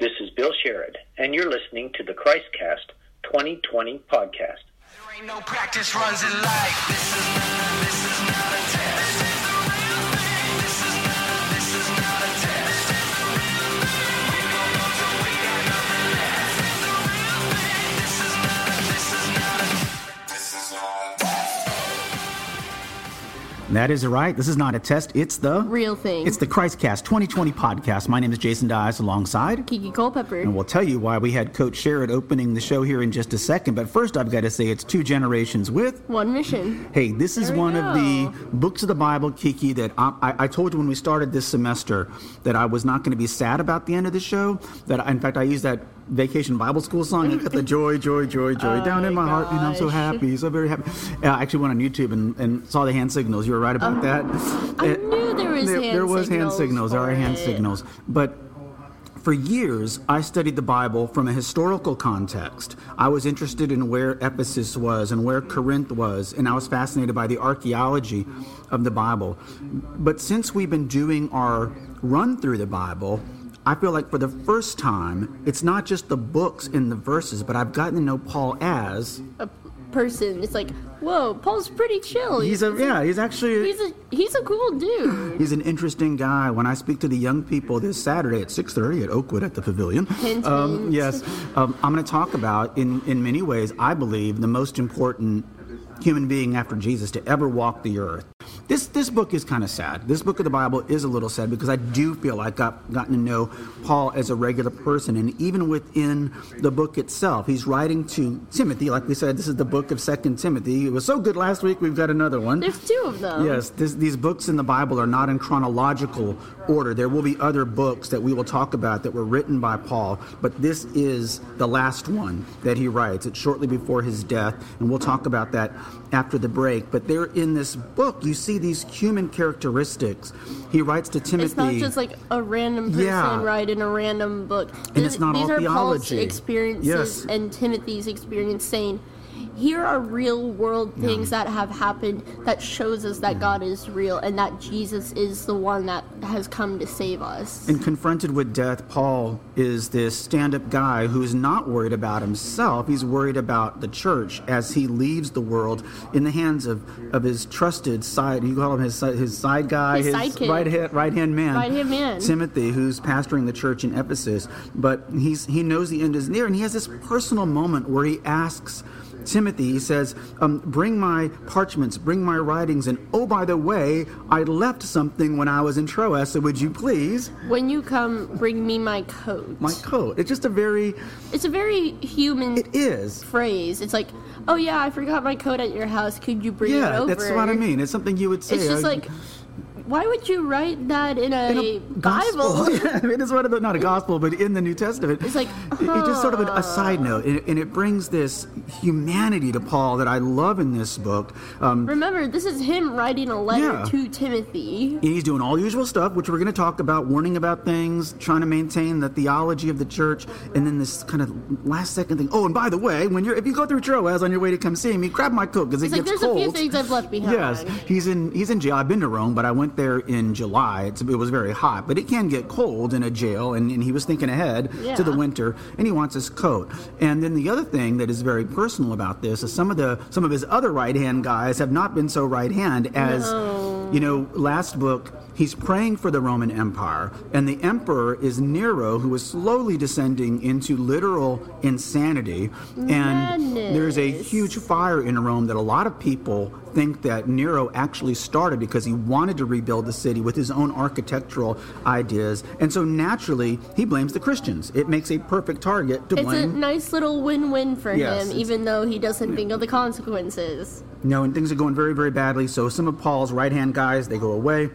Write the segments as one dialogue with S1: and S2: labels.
S1: This is Bill Sherrod, and you're listening to the Christcast 2020 podcast.
S2: There ain't no practice runs in life.
S3: That is right. This is not a test. It's the
S4: Real thing.
S3: It's the Christcast 2020 podcast. My name is Jason Dias alongside.
S4: Kiki Culpepper.
S3: And we'll tell you why we had Coach Sherrod opening the show here in just a second. But first, I've got to say it's two generations with.
S4: One mission.
S3: Hey, this is
S4: There
S3: one of the books of the Bible, Kiki, that I, I, I told you when we started this semester that I was not going to be sad about the end of the show. That I, in fact, I used that vacation Bible school song. I got the joy, joy, joy, joy
S4: Oh
S3: down in
S4: my
S3: my heart, and I'm so happy, so very happy. Uh, I actually went on YouTube and, and saw the hand signals. You were right about that.
S4: I
S3: Uh,
S4: knew there was
S3: there,
S4: hand
S3: there was hand
S4: signals.
S3: There are hand
S4: it.
S3: signals, but for years, I studied the Bible from a historical context. I was interested in where Ephesus was and where Corinth was, and I was fascinated by the archaeology of the Bible. But since we've been doing our run through the Bible, I feel like for the first time, it's not just the books and the verses, but I've gotten to know Paul as
S4: A person. It's like, whoa, Paul's pretty chill.
S3: he's a yeah, he's actually
S4: He's a he's a cool dude.
S3: He's an interesting guy. When I speak to the young people this Saturday at 6:30 at Oakwood at the Pavilion,
S4: Hint,
S3: um,
S4: hint.
S3: yes, um, I'm going to talk about in in many ways. I believe the most important human being after Jesus to ever walk the earth. This this book is kind of sad. This book of the Bible is a little sad because I do feel like I've gotten to know Paul as a regular person, and even within the book itself, he's writing to Timothy. Like we said, this is the book of Second Timothy. It was so good last week. We've got another one.
S4: There's two of them.
S3: Yes, this, these books in the Bible are not in chronological order. There will be other books that we will talk about that were written by Paul, but this is the last one that he writes. It's shortly before his death, and we'll talk about that after the break. But there in this book, you see these human characteristics. He writes to Timothy.
S4: It's not just like a random person
S3: Yeah.
S4: writing a random book.
S3: And it's not
S4: These
S3: all
S4: are Paul's experiences
S3: Yes.
S4: and Timothy's experience saying, here are real world things that have happened that shows us that God is real and that Jesus is the one that has come to save us.
S3: And confronted with death, Paul is this stand up guy who's not worried about himself. He's worried about the church as he leaves the world in the hands of, of his trusted side. You call him his, his side guy,
S4: His sidekick.
S3: right, hand, right hand man.
S4: Right-hand man.
S3: Timothy, who's pastoring the church in Ephesus. But he's, he knows the end is near, and he has this personal moment where he asks. Timothy, he says, um, Bring my parchments, bring my writings, and oh, by the way, I left something when I was in Troas, so would you please?
S4: when you come, bring me my coat.
S3: my coat. It's just a very,
S4: It's a very human
S3: it is.
S4: phrase. It's like, oh yeah, I forgot my coat at your house. Could you bring it
S3: Yeah, that's what I mean. It's something you would say.
S4: It's just like, why would you write that in a,
S3: in a
S4: Bible?
S3: gospel. yeah, it is one of the, not a gospel, but in the New Testament.
S4: It's like,
S3: It- it's just sort of a, a side note, and, and it brings this humanity to Paul that I love in this book. Um,
S4: Remember, this is him writing a letter
S3: Yeah.
S4: to Timothy.
S3: And he's doing all usual stuff, which we're going to talk about, warning about things, trying to maintain the theology of the church, and then this kind of last second thing. Oh, and by the way, when you're if you go through Troas on your way to come see me, grab my coat because it
S4: It's like,
S3: gets
S4: there's
S3: cold.
S4: a few things I've left behind.
S3: Yes, he's in he's in jail. I've been to Rome, but I went there in July. It's, it was very hot, but it can get cold in a jail, and, and he was thinking ahead to the winter, and he wants his coat. And then the other thing that is very personal about this is some of the some of his other right hand guys have not been so right hand as you know. Last book, he's praying for the Roman Empire, and the emperor is Nero, who is slowly descending into literal insanity. And there's a huge fire in Rome that a lot of people think that Nero actually started because he wanted to rebuild the city with his own architectural ideas. And so naturally, he blames the Christians. It makes a perfect target to
S4: It's a
S3: blame.
S4: nice little win-win for
S3: Yes,
S4: him, even though he doesn't think of the consequences.
S3: No, and things are going very, very badly. So some of Paul's right hand guys, they go away.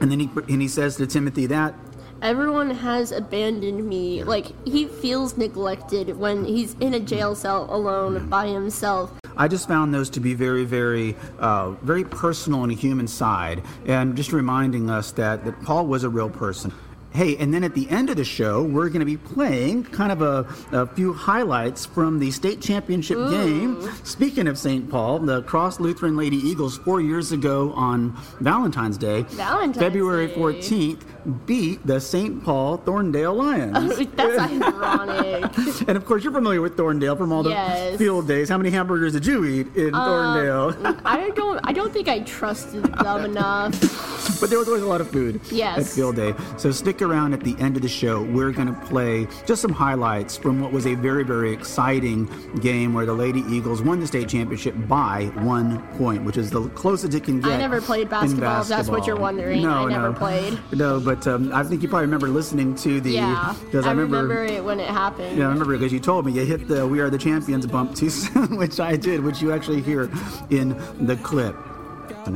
S3: And then he, and he says to Timothy that
S4: Everyone has abandoned me. Like, he feels neglected when he's in a jail cell alone by himself.
S3: I just found those to be very, very, uh, very personal on a human side, and just reminding us that, that Paul was a real person. Hey, and then at the end of the show, we're going to be playing kind of a, a few highlights from the state championship game. Speaking of St. Paul, the Cross Lutheran Lady Eagles four years ago on Valentine's Day,
S4: Valentine's
S3: February
S4: Day.
S3: 14th, beat the St. Paul Thorndale Lions.
S4: Oh, that's ironic.
S3: and of course, you're familiar with Thorndale from all the
S4: Yes.
S3: field days. How many hamburgers did you eat in um, Thorndale?
S4: I don't. I don't think I trusted them enough.
S3: But there was always a lot of food
S4: Yes.
S3: at field day. So stick around at the end of the show. We're going to play just some highlights from what was a very, very exciting game where the Lady Eagles won the state championship by one point, which is the closest it can get.
S4: I never played basketball, if that's what you're wondering.
S3: No,
S4: I never
S3: no.
S4: played.
S3: No, but um, I think you probably remember listening to the.
S4: Yeah,
S3: Because
S4: I remember, it when it happened.
S3: yeah, I remember because you told me you hit the "We Are the Champions" bump too soon, which I did, which you actually hear in the clip.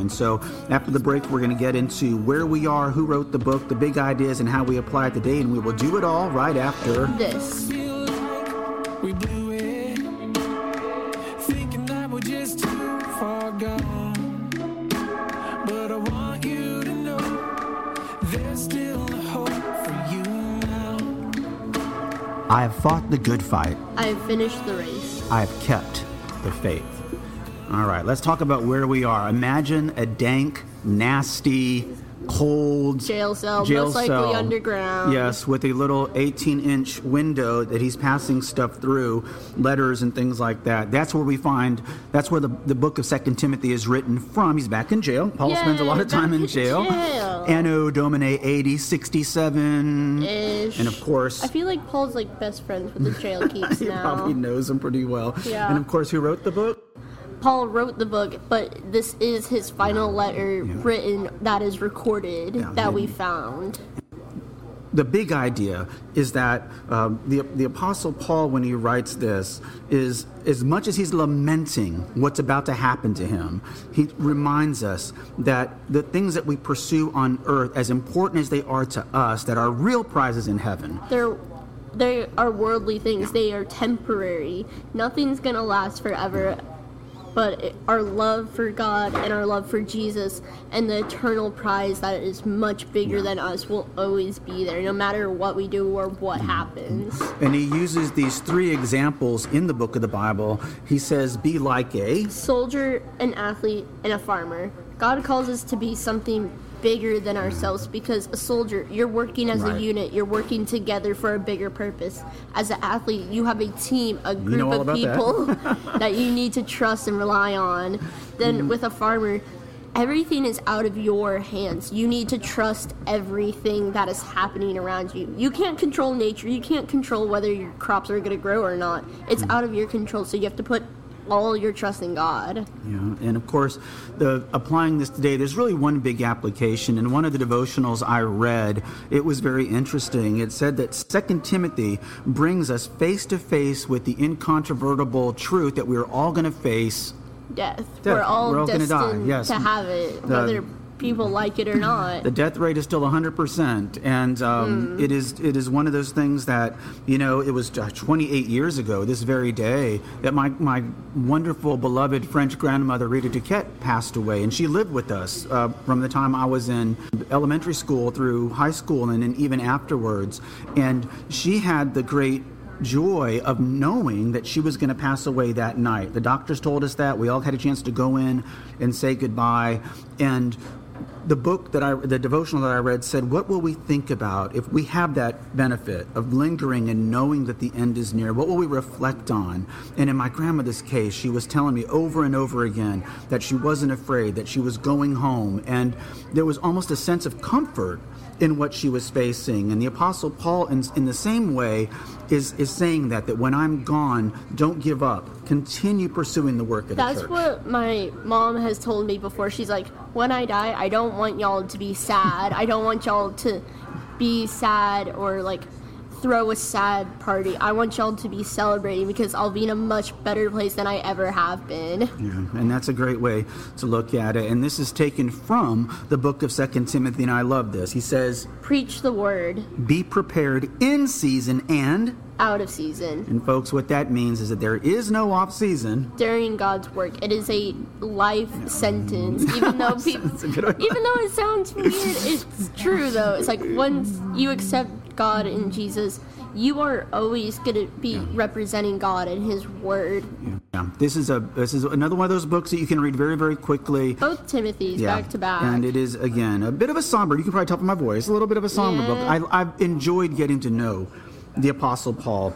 S3: And so, after the break, we're going to get into where we are, who wrote the book, the big ideas, and how we apply it today. And we will do it all right after.
S4: This.
S5: We blew it, thinking that we're just too far gone. But I want you to know there's still hope for you now.
S3: I have fought the good fight.
S4: I have finished the race.
S3: I have kept the faith. All right, let's talk about where we are. Imagine a dank, nasty, cold
S4: Jail cell,
S3: jail
S4: most likely underground.
S3: Yes, with a little 18 inch window that he's passing stuff through, letters and things like that. That's where we find, that's where the, the book of Second Timothy is written from. He's back in jail. Paul
S4: Yay,
S3: spends a lot of time in
S4: in
S3: jail.
S4: jail.
S3: Anno Domini 80, 67.
S4: Ish.
S3: And of course,
S4: I feel like Paul's like best friends with the jail keeps
S3: he
S4: now.
S3: probably knows him pretty well.
S4: Yeah.
S3: And of course, who wrote the book?
S4: Paul wrote the book, but this is his final letter written that is recorded
S3: Yeah,
S4: that we found.
S3: the big idea is that um, the the apostle Paul, when he writes this, is as much as he's lamenting what's about to happen to him, he reminds us that the things that we pursue on earth, as important as they are to us, that our real prizes in heaven.
S4: They're they are worldly things. They are temporary. Nothing's gonna last forever. But it, our love for God and our love for Jesus and the eternal prize that is much bigger than us will always be there, no matter what we do or what happens.
S3: And he uses these three examples in the book of the Bible. He says, "Be like a."
S4: soldier, an athlete, and a farmer. God calls us to be something bigger than ourselves because a soldier, you're working as
S3: Right.
S4: a unit, you're working together for a bigger purpose. As an athlete, you have a team, a group
S3: know
S4: of
S3: about that.
S4: people that. you need to trust and rely on. Then
S3: Mm-hmm.
S4: with a farmer, everything is out of your hands. You need to trust everything that is happening around you. You can't control nature. You can't control whether your crops are going to grow or not. It's
S3: Mm.
S4: out of your control. So you have to put all your trust in God.
S3: Yeah, and of course, the applying this today, there's really one big application. And one of the devotionals I read, it was very interesting. It said that Second Timothy brings us face to face with the incontrovertible truth that we're all going to face.
S4: death.
S3: Death.
S4: We're all
S3: all gonna
S4: destined
S3: die, yes.
S4: to have it,
S3: The-
S4: whether people like it or not.
S3: The death rate is still 100%, and um,
S4: Hmm.
S3: it is it is one of those things that you know it was uh, 28 years ago this very day that my my wonderful beloved French grandmother Rita Duquette passed away, and she lived with us uh, from the time I was in elementary school through high school, and then even afterwards, and she had the great joy of knowing that she was going to pass away that night. The doctors told us that. We all had a chance to go in and say goodbye. And the book that I, the devotional that I read said, What will we think about if we have that benefit of lingering and knowing that the end is near? What will we reflect on? And in my grandmother's case, she was telling me over and over again that she wasn't afraid, that she was going home. And there was almost a sense of comfort in what she was facing. And the Apostle Paul, in, in the same way, is, is saying that, that when I'm gone, don't give up. Continue pursuing the work of
S4: That's
S3: the church.
S4: what my mom has told me before. She's like, when I die, I don't want y'all to be sad. I don't want y'all to be sad or like throw a sad party. I want y'all to be celebrating because I'll be in a much better place than I ever have been.
S3: Yeah, and that's a great way to look at it. And this is taken from the book of Second Timothy, and I love this. He says,
S4: Preach the word
S3: "Be prepared in season and."
S4: out of season
S3: And folks, what that means is that there is no off season.
S4: during God's work. It is a life sentence. Even though people,
S3: That's a good one.
S4: even though it sounds weird, it's true though. It's like once you accept God and Jesus, you are always gonna be representing God and His Word.
S3: Yeah, this is a this is another one of those books that you can read very very quickly.
S4: Both Timothy's
S3: Yeah,
S4: back to back.
S3: and it is again a bit of a somber. You can probably tell from my voice, a little bit of a somber
S4: Yeah.
S3: book. I, I've enjoyed getting to know the Apostle Paul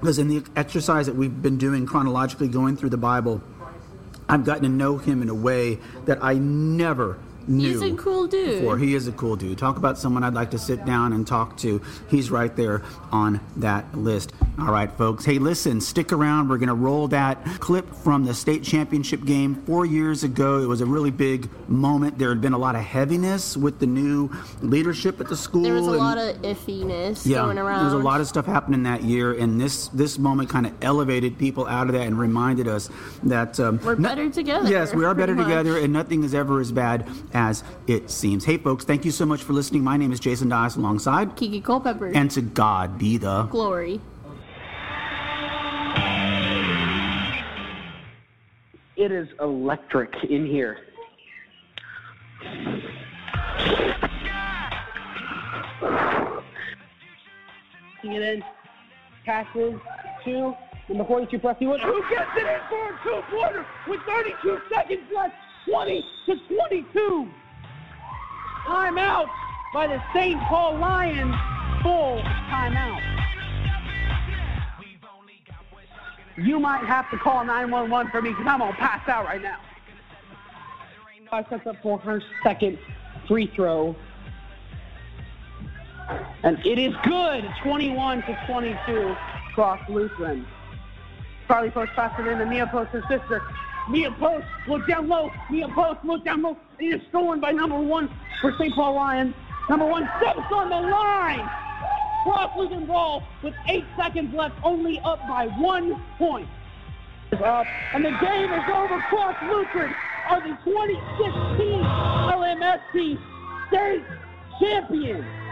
S3: because in the exercise that we've been doing chronologically, going through the Bible, I've gotten to know him in a way that I never knew.
S4: He's a cool dude.
S3: Before. He is a cool dude. Talk about someone I'd like to sit down and talk to. He's right there on that list. All right, folks. Hey, listen, stick around. We're going to roll that clip from the state championship game four years ago. It was a really big moment. There had been a lot of heaviness with the new leadership at the school.
S4: there was a lot of iffiness
S3: yeah,
S4: going around.
S3: There was a lot of stuff happening that year, and this this moment kind of elevated people out of that and reminded us that um,
S4: We're
S3: no-
S4: better together,
S3: Yes, we are better
S4: much.
S3: together, and nothing is ever as bad as it seems. Hey, folks, thank you so much for listening. My name is Jason Dias, alongside,
S4: Kiki Culpepper.
S3: and to God be the.
S4: Glory.
S6: It is electric in here. It in. Passes to number 42, Presley Wood. Who gets it in for a two-pointer with 32 seconds left? 20 to 22. Timeout by the St. Paul Lions. Full timeout. You might have to call 911 for me because I'm going to pass out right now. Five sets up for her second free throw. And it is good, 21 to 22 Cross Lutheran. Charlie Post passed it in to Mia Post, her sister. Mia Post, look down low. Me Mia Post, look down low. It is stolen by number one for St. Paul Lions. Number one steps on the line. Cross Lutheran ball with eight seconds left, only up by one point. Up, and the game is over. Cross Lutheran are the 2016 LMSC state champions.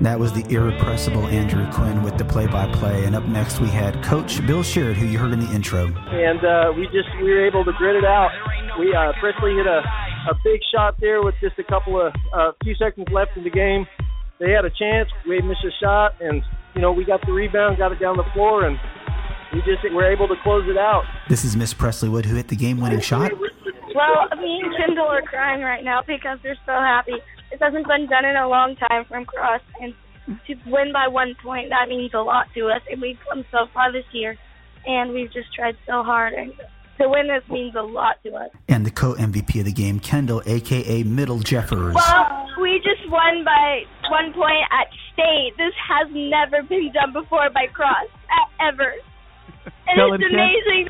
S3: That was the irrepressible Andrew Quinn with the play-by-play, and up next we had Coach Bill Sherrod, who you heard in the intro.
S7: and uh, we just we were able to grit it out. We uh, Presley hit a, a big shot there with just a couple of uh, few seconds left in the game. They had a chance. We missed a shot, and you know we got the rebound, got it down the floor, and we just were able to close it out.
S3: This is Miss Presley Wood, who hit the game-winning shot.
S8: Well, me and Kendall are crying right now because they're so happy. This hasn't been done in a long time from Cross, and to win by one point, that means a lot to us. And we've come so far this year, and we've just tried so hard. And to win this means a lot to us.
S3: And the co-MVP of the game, Kendall, aka Middle Jeffers.
S8: Well, we just won by one point at state. This has never been done before by Cross, ever. And
S3: Tell
S8: it's
S3: him, Ken.
S8: amazing.